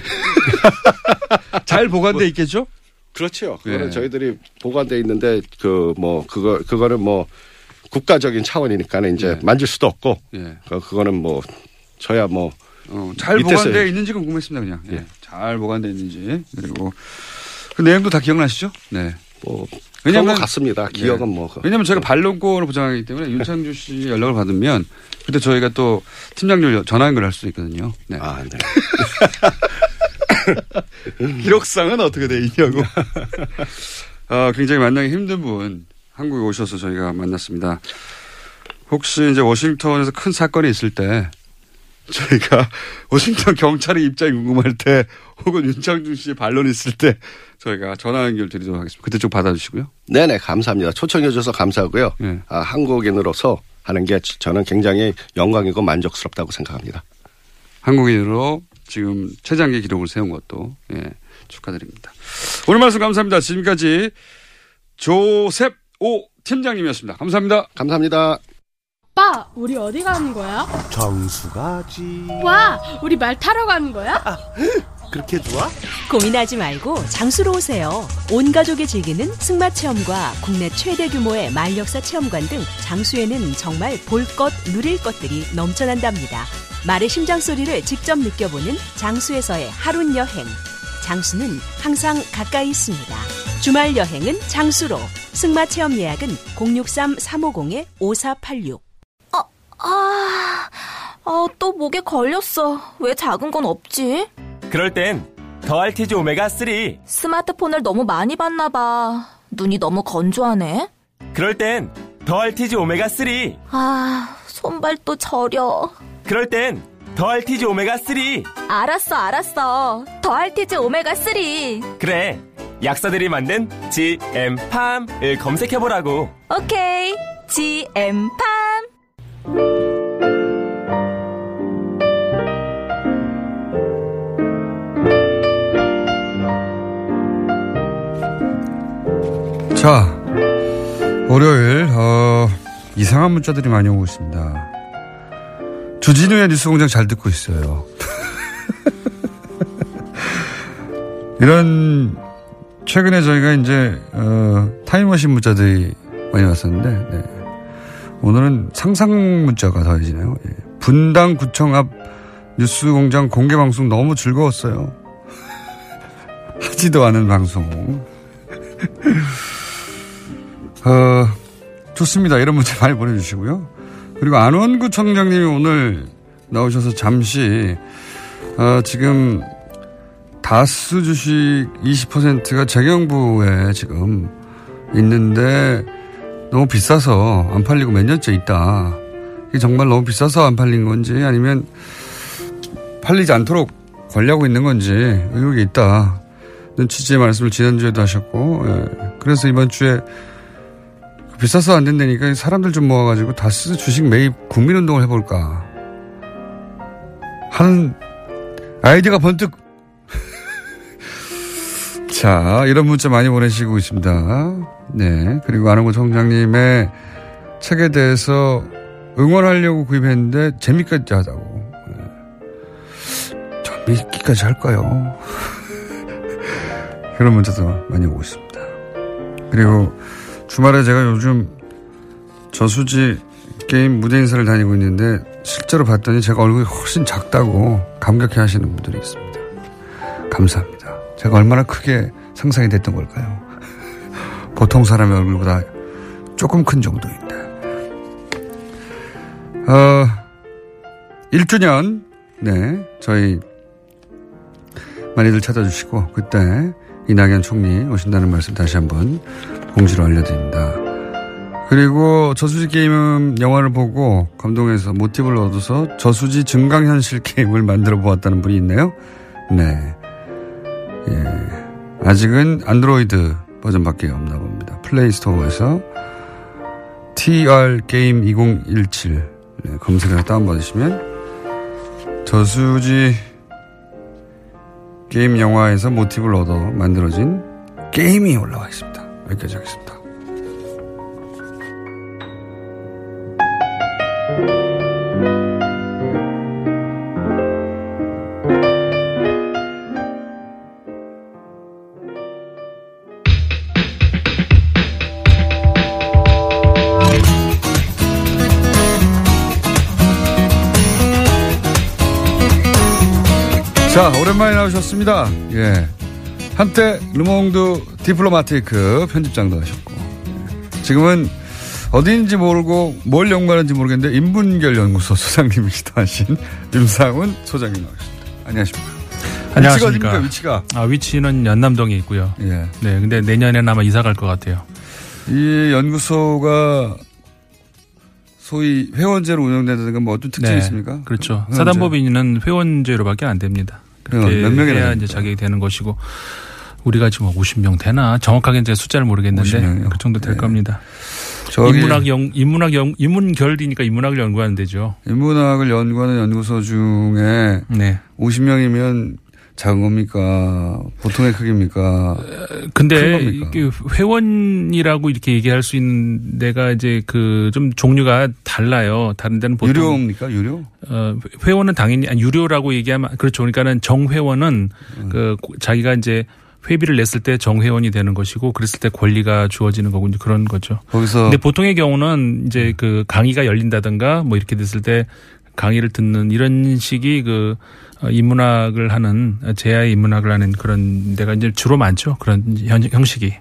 E: 잘 보관돼 있겠죠?
F: 그렇죠. 그거는
E: 예.
F: 저희들이 보관돼 있는데 그 뭐 그거 그거는 뭐 국가적인 차원이니까는 이제 만질 수도 없고
E: 예.
F: 그- 그거는 뭐 저야 뭐
E: 어, 잘 보관돼 있는지가 궁금했습니다, 그냥. 예. 잘 보관돼 있는지. 그리고 그 내용도 다 기억나시죠? 네.
F: 뭐
E: 왜냐면-
F: 같습니다. 기억은
E: 네.
F: 뭐 그-
E: 왜냐면 저희가 반론권을 보장하기 때문에 윤창주 씨 연락을 받으면 그때 저희가 또 팀장님 전화 연결할 수도 있거든요. 네.
F: 아, 네.
E: 기록상은 어떻게 돼 있냐고. 어, 굉장히 만나기 힘든 분 한국에 오셔서 저희가 만났습니다. 혹시 이제 워싱턴에서 큰 사건이 있을 때 저희가 워싱턴 경찰의 입장이 궁금할 때 혹은 윤창중 씨의 반론이 있을 때 저희가 전화 연결 드리도록 하겠습니다. 그때 좀 받아주시고요.
F: 네네 감사합니다. 초청해 주셔서 감사하고요.
E: 예.
F: 아, 한국인으로서 하는 게 저는 굉장히 영광이고 만족스럽다고 생각합니다.
E: 한국인으로 지금 최장기 기록을 세운 것도 예, 축하드립니다. 오늘 말씀 감사합니다. 지금까지 조셉 오 팀장님이었습니다. 감사합니다.
F: 감사합니다.
G: 오빠, 우리 어디 가는 거야?
H: 정수 가지.
G: 와, 우리 말 타러 가는 거야?
H: 그렇게 좋아?
A: 고민하지 말고 장수로 오세요. 온 가족이 즐기는 승마 체험과 국내 최대 규모의 말역사 체험관 등 장수에는 정말 볼 것, 누릴 것들이 넘쳐난답니다. 말의 심장 소리를 직접 느껴보는 장수에서의 하룬 여행. 장수는 항상 가까이 있습니다. 주말 여행은 장수로. 승마 체험 예약은 063-350-5486.
B: 아, 아, 또 목에 걸렸어. 왜 작은 건 없지?
I: 그럴 땐 더알티지 오메가 3.
B: 스마트폰을 너무 많이 봤나 봐. 눈이 너무 건조하네.
I: 그럴 땐 더알티지 오메가 3.
B: 아, 손발 도 저려.
I: 그럴 땐 더알티지 오메가 3.
B: 알았어, 알았어. 더알티즈 오메가 3.
I: 그래. 약사들이 만든 GM팜을 검색해 보라고.
B: 오케이. GM팜.
E: 자, 월요일, 어, 이상한 문자들이 많이 오고 있습니다. 주진우의 뉴스 공장 잘 듣고 있어요. 이런, 최근에 저희가 이제, 어, 타임머신 문자들이 많이 왔었는데, 네. 오늘은 상상 문자가 더해지네요. 예. 분당 구청 앞 뉴스 공장 공개 방송 너무 즐거웠어요. 하지도 않은 방송. 어, 좋습니다. 이런 문자 많이 보내주시고요. 그리고 안원구 청장님이 오늘 나오셔서 잠시, 어, 지금 다스 주식 20%가 재경부에 지금 있는데 너무 비싸서 안 팔리고 몇 년째 있다. 이게 정말 너무 비싸서 안 팔린 건지 아니면 팔리지 않도록 관리하고 있는 건지 의혹이 있다. 는 취지의 말씀을 지난주에도 하셨고, 예. 그래서 이번 주에 비싸서 안 된다니까 사람들 좀 모아가지고 다스 주식 매입 국민운동을 해볼까 하는 아이디어가 번뜩 자, 이런 문자 많이 보내시고 있습니다. 네. 그리고 안홍구 총장님의 책에 대해서 응원하려고 구입했는데 재미까지 하다고. 네. 저 믿기까지 할까요? 그런 문자도 많이 오고 있습니다. 그리고 주말에 제가 요즘 저수지 게임 무대 인사를 다니고 있는데 실제로 봤더니 제가 얼굴이 훨씬 작다고 감격해 하시는 분들이 있습니다. 감사합니다. 제가 얼마나 크게 상상이 됐던 걸까요? 보통 사람의 얼굴보다 조금 큰 정도인데. 어, 1주년, 네, 저희 많이들 찾아주시고, 그때 이낙연 총리 오신다는 말씀 다시 한번 공지로 알려드립니다. 그리고 저수지 게임 영화를 보고 감동해서 모티브를 얻어서 저수지 증강현실 게임을 만들어 보았다는 분이 있네요. 네. 예. 아직은 안드로이드 버전밖에 없나 봅니다. 플레이스토어에서 TR 게임 2017 네, 검색해서 다운받으시면 저수지 게임 영화에서 모티브를 얻어 만들어진 게임이 올라와 있습니다. 여기까지 하겠습니다. 나오셨습니다. 예. 한때 르몽드 디플로마티크 편집장도 하셨고, 예. 지금은 어디인지 모르고 뭘 연구하는지 모르겠는데 인문결 연구소 소장님이시도 하신 임상훈 소장님 나오셨습니다. 안녕하십니까.
J: 안녕하십니까.
E: 위치가 위치가?
J: 아, 위치는 연남동에 있고요.
E: 예.
J: 네, 근데 내년에는 아마 이사 갈 것 같아요.
E: 이 연구소가 소위 회원제로 운영된다든가 뭐 어떤 특징이
J: 네,
E: 있습니까?
J: 그렇죠.
E: 회원제.
J: 사단법인은 회원제로밖에 안 됩니다. 그렇게
E: 몇 명이나
J: 해야? 이제 자격이 되는 것이고 우리가 지금 50명 되나 정확하게 이제 숫자를 모르겠는데
E: 50 명이요?
J: 그 정도 될
E: 네.
J: 겁니다. 인문학 연 인문학 연 인문결이니까 인문학을 연구하는 데죠.
E: 인문학을 연구하는 연구소 중에
J: 네.
E: 50명이면 작은 겁니까? 보통의 크기입니까? 큰
J: 근데 회원이라고 이렇게 얘기할 수 있는 데가 이제 그 좀 종류가 달라요. 다른 데는 보통
E: 유료입니까? 유료?
J: 어, 회원은 당연히 아니, 유료라고 얘기하면 그렇죠. 그러니까는 정회원은
E: 음.
J: 그 고- 자기가 이제 회비를 냈을 때 정회원이 되는 것이고 그랬을 때 권리가 주어지는 거고 이제 그런 거죠.
E: 거기서
J: 근데 보통의 경우는 이제 그 강의가 열린다든가 뭐 이렇게 됐을 때 강의를 듣는 이런 식이 그 어, 인문학을 하는 제야의 인문학을 하는 그런 데가 이제 주로 많죠. 그런 현, 형식이.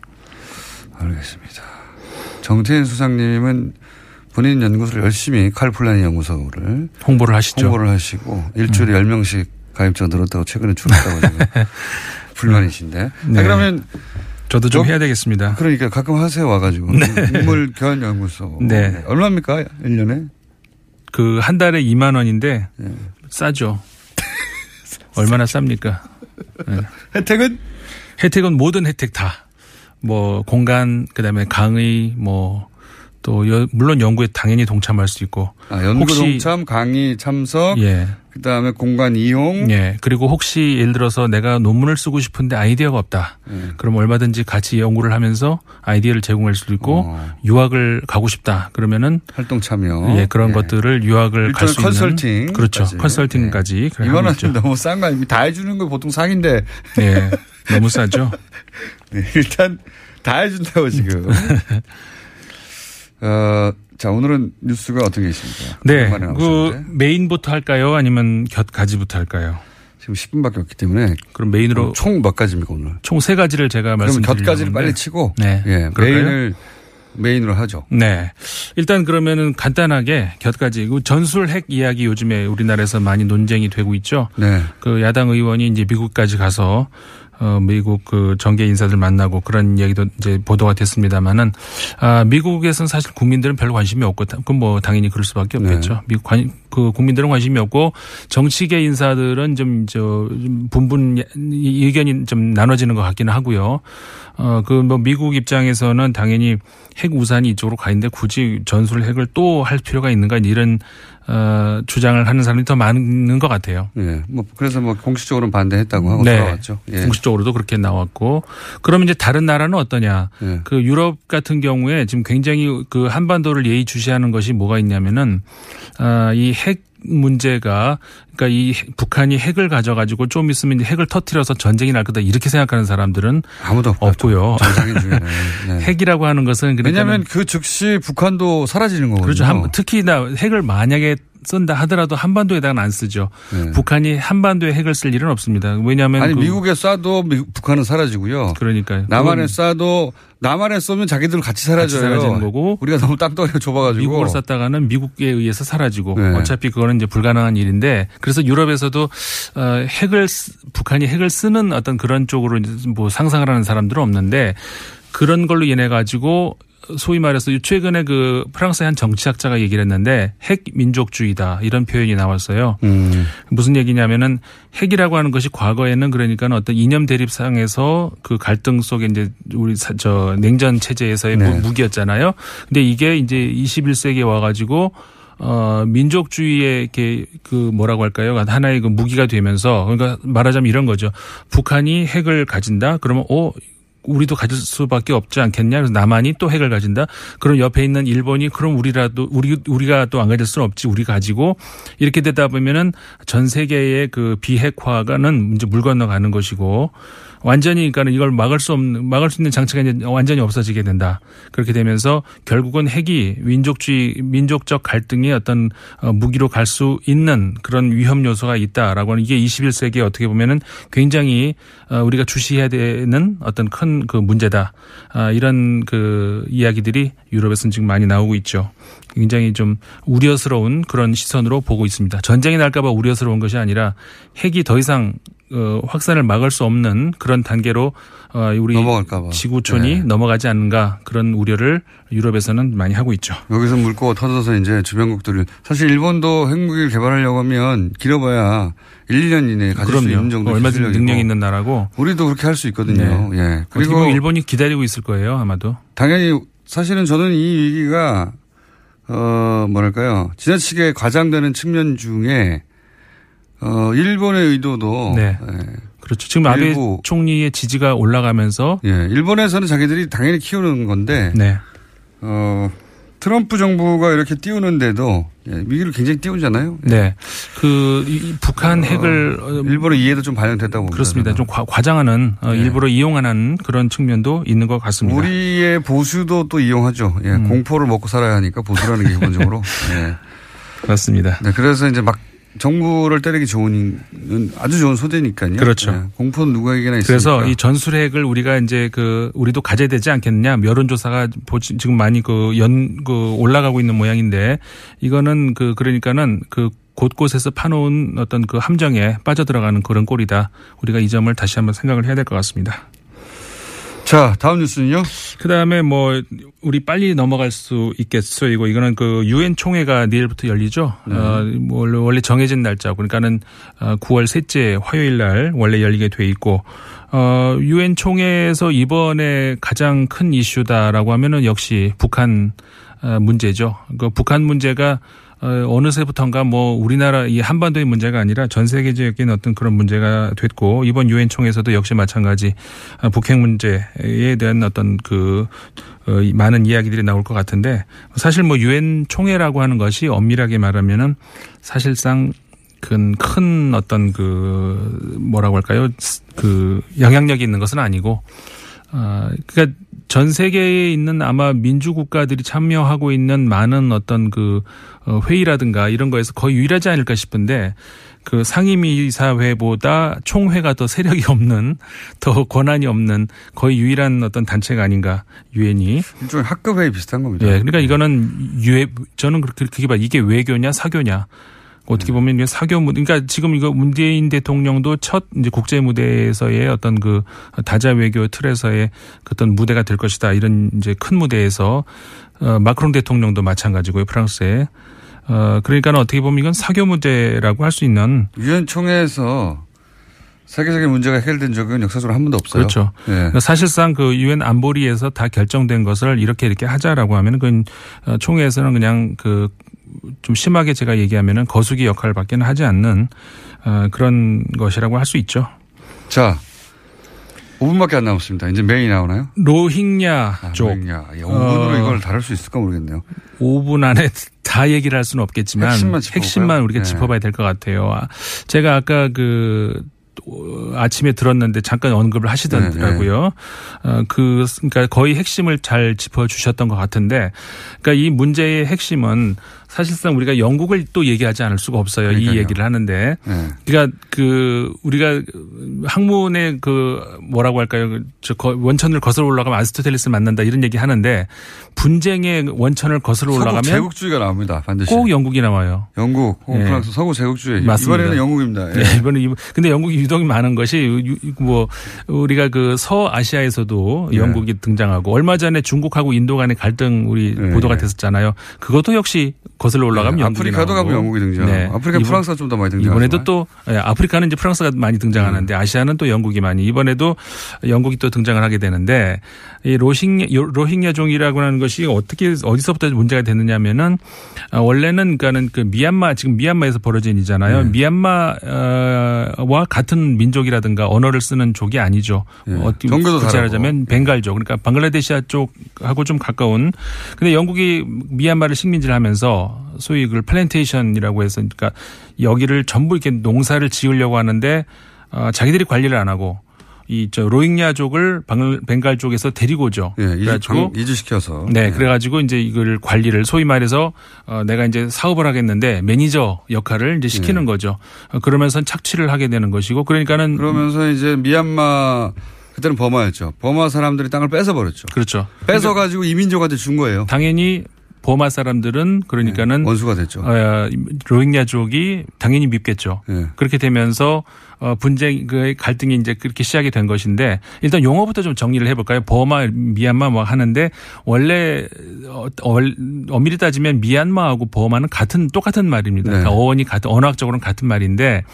E: 알겠습니다. 정태인 수상님은 본인 연구소를 열심히 칼플라니 연구소를
J: 홍보를 하시죠.
E: 홍보를 하시고 일주일에 10명씩 가입자가 늘었다고 최근에 줄었다고 지금 불만이신데.
J: 네.
E: 아, 그러면
J: 저도 좀
E: 여-
J: 해야 되겠습니다.
E: 그러니까 가끔 하세요 와가지고 인물 견 연구소.
J: 네.
E: 얼마입니까 1년에?
J: 그 한 달에 2만 원인데
E: 네.
J: 싸죠. 얼마나 쌉니까? 네.
E: 혜택은?
J: 혜택은 모든 혜택 다. 뭐 공간 그다음에 강의 뭐또 물론 연구에 당연히 동참할 수 있고
E: 아, 연구 동참, 강의 참석,
J: 예.
E: 그다음에 공간 이용,
J: 예. 그리고 혹시 예를 들어서 내가 논문을 쓰고 싶은데 아이디어가 없다.
E: 예.
J: 그럼 얼마든지 같이 연구를 하면서 아이디어를 제공할 수도 있고
E: 어.
J: 유학을 가고 싶다. 그러면은
E: 활동 참여,
J: 예, 그런
E: 예.
J: 것들을 유학을 갈 수 있는
E: 컨설팅
J: 그렇죠.
E: 까지.
J: 컨설팅까지 그래
E: 이거는. 너무 싼 거 아닙니까? 다 해 주는 거 보통 상인데.
J: 예. 너무 싸죠.
E: 네, 일단 다 해준다고 지금. 어, 자 오늘은 뉴스가 어떤 게 있습니까?
J: 네. 그. 메인부터 할까요? 아니면 곁가지부터 할까요?
E: 지금 10분밖에 없기 때문에
J: 그럼 메인으로
E: 총 몇 가지입니까 오늘?
J: 총 세 가지를 제가
E: 그럼
J: 말씀드리려고
E: 곁가지를. 빨리 치고
J: 네.
E: 예,
J: 그럴까요?
E: 메인을 메인으로 하죠.
J: 네. 일단 그러면은 간단하게 곁가지 그 전술 핵 이야기 요즘에 우리나라에서 많이 논쟁이 되고 있죠.
E: 네.
J: 그 야당 의원이 이제 미국까지 가서 어 미국 그 정계 인사들 만나고 그런 이야기도 이제 보도가 됐습니다만은 아 미국에서는 사실 국민들은 별로 관심이 없고 그건 뭐 당연히 그럴 수밖에 없겠죠.
E: 네.
J: 미국 관, 그 국민들은 관심이 없고 정치계 인사들은 좀 저 분분 이- 의견이 좀 나눠지는 것 같기는 하고요. 어 그 뭐 미국 입장에서는 당연히 핵 우산이 이쪽으로 가 있는데 굳이 전술 핵을 또 할 필요가 있는가 이런 어, 주장을 하는 사람이 더 많은 것 같아요.
E: 예. 뭐 그래서 뭐 공식적으로는 반대했다고 하고
J: 네.
E: 돌아왔죠. 예.
J: 공식적으로도 그렇게 나왔고 그러면 이제 다른 나라는 어떠냐?
E: 예.
J: 그 유럽 같은 경우에 지금 굉장히 그 한반도를 예의주시하는 것이 뭐가 있냐면은 아, 이 핵 문제가 그러니까 이 핵- 북한이 핵을 가져가지고 좀 있으면 핵을 터트려서 전쟁이 날 거다 이렇게 생각하는 사람들은
E: 아무도
J: 없고요.
E: 네.
J: 핵이라고 하는 것은
E: 왜냐하면 그 즉시 북한도 사라지는 거거든요.
J: 그렇죠. 한- 특히나 핵을 만약에 쓴다 하더라도 한반도에다가는 안 쓰죠.
E: 네.
J: 북한이 한반도에 핵을 쓸 일은 없습니다. 왜냐하면
E: 아니
J: 그-
E: 미국에 쏴도 미- 북한은 사라지고요.
J: 그러니까요.
E: 남한에 쏴도 남한에 쏘면 자기들 같이 사라져요.
J: 같이 사라지는 거고
E: 우리가 너무 땅덩이가 좁아가지고
J: 미국으로 쐈다가는 미국에 의해서 사라지고
E: 네.
J: 어차피 그거는 이제 불가능한 일인데 그래서 유럽에서도 어, 핵을 쓰- 북한이 핵을 쓰는 어떤 그런 쪽으로 뭐 상상을 하는 사람들은 없는데 그런 걸로 인해 가지고 소위 말해서 최근에 그 프랑스의 한 정치학자가 얘기를 했는데 핵 민족주의다 이런 표현이 나왔어요.
E: 음.
J: 무슨 얘기냐면은 핵이라고 하는 것이 과거에는 그러니까 어떤 이념 대립상에서 그 갈등 속에 이제 우리 사- 저 냉전 체제에서의
E: 네.
J: 무- 무기였잖아요. 근데 이게 이제 21세기에 와가지고 어 민족주의의 이렇게 그 뭐라고 할까요? 하나의 그 무기가 되면서 그러니까 말하자면 이런 거죠. 북한이 핵을 가진다. 그러면 어 우리도 가질 수밖에 없지 않겠냐. 그래서 남한이 또 핵을 가진다. 그럼 옆에 있는 일본이 그럼 우리라도 우리 우리가 또 안 가질 수는 없지. 우리 가지고 이렇게 되다 보면은 전 세계의 그 비핵화가는 이제 물 건너가는 것이고 완전히 그러니까 이걸 막을 수 없는 막을 수 있는 장치가 이제 완전히 없어지게 된다. 그렇게 되면서 결국은 핵이 민족주의 민족적 갈등의 어떤 어, 무기로 갈 수 있는 그런 위험 요소가 있다라고 하는 이게 21세기에 어떻게 보면은 굉장히 어, 우리가 주시해야 되는 어떤 큰 그 문제다. 아, 이런 그 이야기들이 유럽에서는 지금 많이 나오고 있죠. 굉장히 좀 우려스러운 그런 시선으로 보고 있습니다. 전쟁이 날까봐 우려스러운 것이 아니라 핵이 더 이상 어, 확산을 막을 수 없는 그런 단계로 어, 우리 지구촌이
E: 네.
J: 넘어가지 않는가 그런 우려를 유럽에서는 많이 하고 있죠.
E: 여기서 물꼬가 터져서 이제 주변국들을 사실 일본도 핵무기를 개발하려고 하면 길어봐야 1, 2년 이내에 가질 수
J: 그럼요.
E: 있는 정도
J: 얼마든지 능력 있는 나라고.
E: 우리도 그렇게 할 수 있거든요.
J: 네.
E: 예.
J: 그리고
E: 그리고
J: 일본이 기다리고 있을 거예요 아마도.
E: 당연히 사실은 저는 이 위기가 어 뭐랄까요 지나치게 과장되는 측면 중에 어 일본의 의도도
J: 네.
E: 예.
J: 그렇죠. 지금 아베
E: 일부-
J: 총리의 지지가 올라가면서
E: 예, 일본에서는 자기들이 당연히 키우는 건데
J: 네.
E: 어 트럼프 정부가 이렇게 띄우는데도 예, 위기를 굉장히 띄우잖아요.
J: 네. 그, 이 북한 핵을. 어,
E: 일본의 이해도 좀 반영됐다고 봅니다.
J: 그렇습니다. 좀 과, 과장하는, 어,
E: 네.
J: 일부러 이용하는 그런 측면도 있는 것 같습니다.
E: 우리의 보수도 또 이용하죠. 예,
J: 음.
E: 공포를 먹고 살아야 하니까 보수라는 게 기본적으로. 예.
J: 그렇습니다.
E: 네, 그래서 이제 막 정부를 때리기 좋은 아주 좋은 소재니까요.
J: 그렇죠.
E: 예, 공포는 누구에게나 있으니까.
J: 그래서 이 전술핵을 우리가 이제 그 우리도 가져야 되지 않겠느냐 여론조사가 보지- 지금 많이 그연그 올라가고 있는 모양인데 이거는 그 그러니까는 그 곳곳에서 파놓은 어떤 그 함정에 빠져들어가는 그런 꼴이다. 우리가 이 점을 다시 한번 생각을 해야 될 것 같습니다.
E: 자, 다음 뉴스는요?
J: 그 다음에 뭐, 우리 빨리 넘어갈 수 있겠어요. 이거, 이거는 그 유엔 총회가 내일부터 열리죠.
E: 네.
J: 어, 뭐 원래, 원래 정해진 날짜고. 그러니까는 어, 9월 셋째 화요일 날 원래 열리게 돼 있고, 어, 유엔 총회에서 이번에 가장 큰 이슈다라고 하면은 역시 북한 어, 문제죠. 그 북한 문제가 어, 어느새부턴가 뭐 우리나라 이 한반도의 문제가 아니라 전 세계적인 어떤 그런 문제가 됐고 이번 유엔 총회에서도 역시 마찬가지 어, 북핵 문제에 대한 어떤 그 어, 이 많은 이야기들이 나올 것 같은데 사실 뭐 유엔 총회라고 하는 것이 엄밀하게 말하면은 사실상 큰, 큰 어떤 그 뭐라고 할까요? 그 영향력이 있는 것은 아니고 아, 그러니까 전 세계에 있는 아마 민주 국가들이 참여하고 있는 많은 어떤 그 어, 회의라든가 이런 거에서 거의 유일하지 않을까 싶은데 그 상임이사회보다 총회가 더 세력이 없는 더 권한이 없는 거의 유일한 어떤 단체가 아닌가 유엔이.
E: 일종의 학급회의 비슷한 겁니다.
J: 예, 그러니까 이거는 유해 저는 그렇게 그렇게 봐 이게 외교냐 사교냐. 어떻게 보면 이게 사교 무대, 그러니까 지금 이거 문재인 대통령도 첫 이제 국제 무대에서의 어떤 그 다자 외교 틀에서의 그 어떤 무대가 될 것이다. 이런 이제 큰 무대에서 어, 마크롱 대통령도 마찬가지고요 프랑스에 어 그러니까는 어떻게 보면 이건 사교 무대라고 할 수 있는
E: 유엔 총회에서 세계적인 문제가 해결된 적은 역사적으로 한 번도 없어요.
J: 그렇죠.
E: 예.
J: 그러니까 사실상 그 유엔 안보리에서 다 결정된 것을 이렇게 이렇게 하자라고 하면 그건 어, 총회에서는 그냥 그 좀 심하게 제가 얘기하면은 거수기 역할밖에는 하지 않는 어, 그런 것이라고 할 수 있죠.
E: 자, 5분밖에 안 남았습니다. 이제 메인이 나오나요?
J: 로힝야 쪽.
E: 로힝야. 5분으로 이걸 다룰 수 있을까 모르겠네요.
J: 5분 안에 다 얘기를 할 수는 없겠지만
E: 핵심만?
J: 핵심만 우리가
E: 네.
J: 짚어봐야 될 것 같아요. 아, 제가 아까 그 어, 아침에 들었는데 잠깐 언급을 하시더라고요.
E: 네,
J: 어, 그 그러니까 거의 핵심을 잘 짚어 주셨던 것 같은데, 그러니까 이 문제의 핵심은 사실상 우리가 영국을 또 얘기하지 않을 수가 없어요.
E: 그러니까요.
J: 이 얘기를 하는데,
E: 네.
J: 그러니까 그 우리가 학문의 그 뭐라고 할까요? 저 거- 원천을 거슬러 올라가면 아리스토텔레스 만난다 이런 얘기 하는데 분쟁의 원천을 거슬러 올라가면
E: 제국주의가 나옵니다. 반드시.
J: 꼭 영국이 나와요.
E: 영국,
J: 예.
E: 프랑스, 서구 제국주의.
J: 맞습니다.
E: 이번에는 영국입니다. 예.
J: 네, 이번에 이- 근데 영국이 유독 많은 것이 유- 뭐 우리가 그 서아시아에서도
E: 네.
J: 영국이 등장하고 얼마 전에 중국하고 인도 간의 갈등 우리
E: 네.
J: 보도가 됐었잖아요. 그것도 역시 거슬러 올라가면
E: 네,
J: 영국이
E: 아프리카도
J: 나오고.
E: 가면 영국이 등장하고. 아프리카
J: 이번-
E: 프랑스가 좀 더 많이 등장하지만.
J: 이번에도 또 예, 아프리카는 이제 프랑스가 많이 등장하는데 아시아는 또 영국이 많이 이번에도 영국이 또 등장을 하게 되는데 이 로힝 로힝야종이라고 하는 것이 어떻게 어디서부터 문제가 됐느냐면은 어, 원래는 그러니까는 그 미얀마 지금 미얀마에서 벌어진 일이잖아요.
E: 네.
J: 미얀마와 같은 민족이라든가 언어를 쓰는 족이 아니죠. 어떻게
E: 네. 종교도
J: 구체하자면 벵갈족 그러니까 방글라데시아 쪽하고 좀 가까운. 근데 영국이 미얀마를 식민지를 하면서 소위 그걸 플랜테이션이라고 해서 그러니까 여기를 전부 이렇게 농사를 지으려고 하는데 어, 자기들이 관리를 안 하고 이제 로힝야족을 벵갈 쪽에서 데리고 오죠.
E: 예,
J: 그래가지고
E: 방- 이주시켜서.
J: 네,
E: 예.
J: 그래가지고 이제 이걸 관리를 소위 말해서 어, 내가 이제 사업을 하겠는데 매니저 역할을 이제 시키는 거죠. 어, 그러면서 착취를 하게 되는 것이고 그러니까는
E: 그러면서 이제 미얀마 그때는 버마였죠. 버마 사람들이 땅을 뺏어 버렸죠.
J: 그렇죠.
E: 뺏어 가지고 이민족한테 준 거예요.
J: 당연히 버마 사람들은 그러니까는
E: 원수가 됐죠.
J: 어, 로힝야족이 당연히 밉겠죠.
E: 예.
J: 그렇게 되면서 어, 분쟁 그 갈등이 이제 그렇게 시작이 된 것인데 일단 용어부터 좀 정리를 해볼까요? 버마, 미얀마 뭐 하는데 원래 어, 얼- 엄밀히 따지면 미얀마하고 버마는 같은 똑같은 말입니다.
E: 네.
J: 그러니까 어원이 같은 언어학적으로는 같은 말인데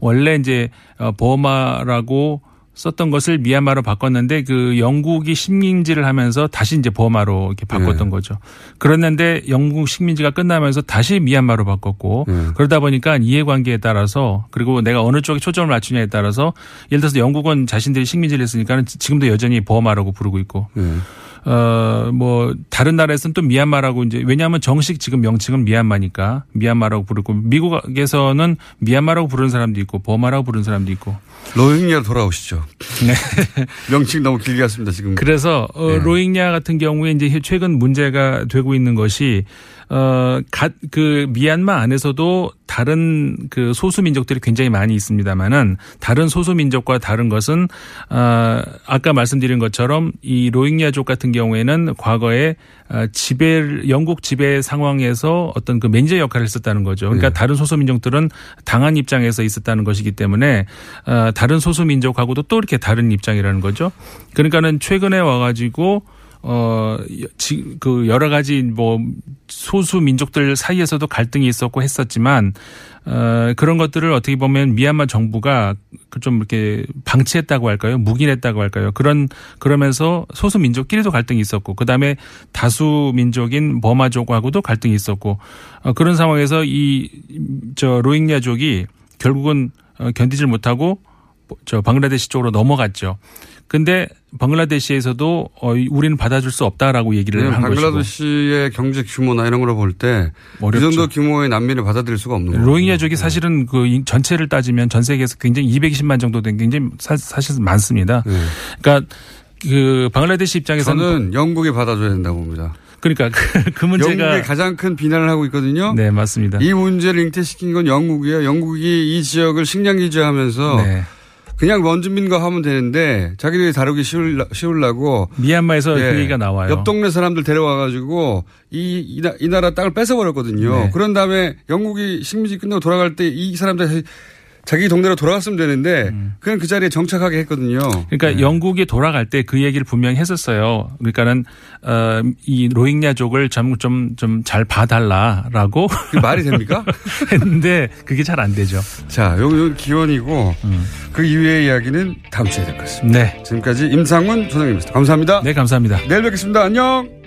J: 원래 이제 어, 버마라고 썼던 것을 미얀마로 바꿨는데 그 영국이 식민지를 하면서 다시 이제 버마로 이렇게 바꿨던
E: 네.
J: 거죠. 그랬는데 영국 식민지가 끝나면서 다시 미얀마로 바꿨고
E: 네.
J: 그러다 보니까 이해관계에 따라서 그리고 내가 어느 쪽에 초점을 맞추냐에 따라서 예를 들어서 영국은 자신들이 식민지를 했으니까 지금도 여전히 버마라고 부르고 있고
E: 네.
J: 어, 뭐, 다른 나라에서는 또 미얀마라고 이제, 왜냐하면 정식 지금 명칭은 미얀마니까 미얀마라고 부르고, 미국에서는 미얀마라고 부르는 사람도 있고, 버마라고 부르는 사람도 있고.
E: 로힝야로 돌아오시죠.
J: 네.
E: 명칭 너무 길게 갔습니다, 지금.
J: 그래서, 어,
E: 네.
J: 로힝야 같은 경우에 이제 최근 문제가 되고 있는 것이, 어, 갓, 그, 미얀마 안에서도 다른 그 소수 민족들이 굉장히 많이 있습니다만은 다른 소수 민족과 다른 것은, 어, 아까 말씀드린 것처럼 이 로힝야족 같은 경우에는 과거에 어, 지배, 영국 지배 상황에서 어떤 그 매니저 역할을 했었다는 거죠. 그러니까
E: 네.
J: 다른 소수 민족들은 당한 입장에서 있었다는 것이기 때문에 어, 다른 소수 민족하고도 또 이렇게 다른 입장이라는 거죠. 그러니까는 최근에 와가지고 어, 지, 그 여러 가지 뭐 소수 민족들 사이에서도 갈등이 있었고 했었지만 어, 그런 것들을 어떻게 보면 미얀마 정부가 그좀 이렇게 방치했다고 할까요? 묵인했다고 할까요? 그런 그러면서 소수 민족끼리도 갈등이 있었고 그다음에 다수 민족인 버마족하고도 갈등이 있었고 어, 그런 상황에서 이 저 로힝야족이 결국은 어, 견디질 못하고 저 방글라데시 쪽으로 넘어갔죠. 근데 방글라데시에서도 어, 우리는 받아줄 수 없다라고 얘기를
E: 왜냐면
J: 한 것이고
E: 방글라데시의 경제 규모나 이런 걸로 볼때이
J: 어렵죠.
E: 정도 규모의 난민을 받아들일 수가 없는 거예요.
J: 로힝야족이 사실은 그 인- 전체를 따지면 전 세계에서 굉장히 220만 정도 된 굉장히 사, 사실 많습니다. 그러니까 그 방글라데시 입장에서는
E: 저는 영국이 받아줘야 된다고 봅니다.
J: 그러니까 그, 그 문제가
E: 영국이 가장 큰 비난을 하고 있거든요.
J: 네 맞습니다.
E: 이 문제를 잉태시킨 건 영국이에요. 영국이 이 지역을 식량 기지하면서
J: 네.
E: 그냥 원주민과 하면 되는데 자기들이 다루기 쉬울라, 쉬우려고
J: 미얀마에서
E: 예,
J: 그 얘기가 나와요.
E: 옆 동네 사람들 데려와가지고 이, 이, 나- 이 나라 땅을 뺏어버렸거든요.
J: 네.
E: 그런 다음에 영국이 식민지 끝나고 돌아갈 때 이 사람들 자기 동네로 돌아갔으면 되는데 그냥 그 자리에 정착하게 했거든요.
J: 그러니까
E: 네.
J: 영국에 돌아갈 때 그 얘기를 분명히 했었어요. 그러니까는 어, 이 로힝야족을 좀 좀 좀 잘 봐달라라고
E: 그게 말이 됩니까?
J: 했는데 그게 잘 안 되죠.
E: 자, 요, 요 기원이고 그 이후의 이야기는 다음 주에 될 것 같습니다.
J: 네.
E: 지금까지 임상훈 소장님이었습니다. 감사합니다.
J: 네, 감사합니다.
E: 내일 뵙겠습니다. 안녕.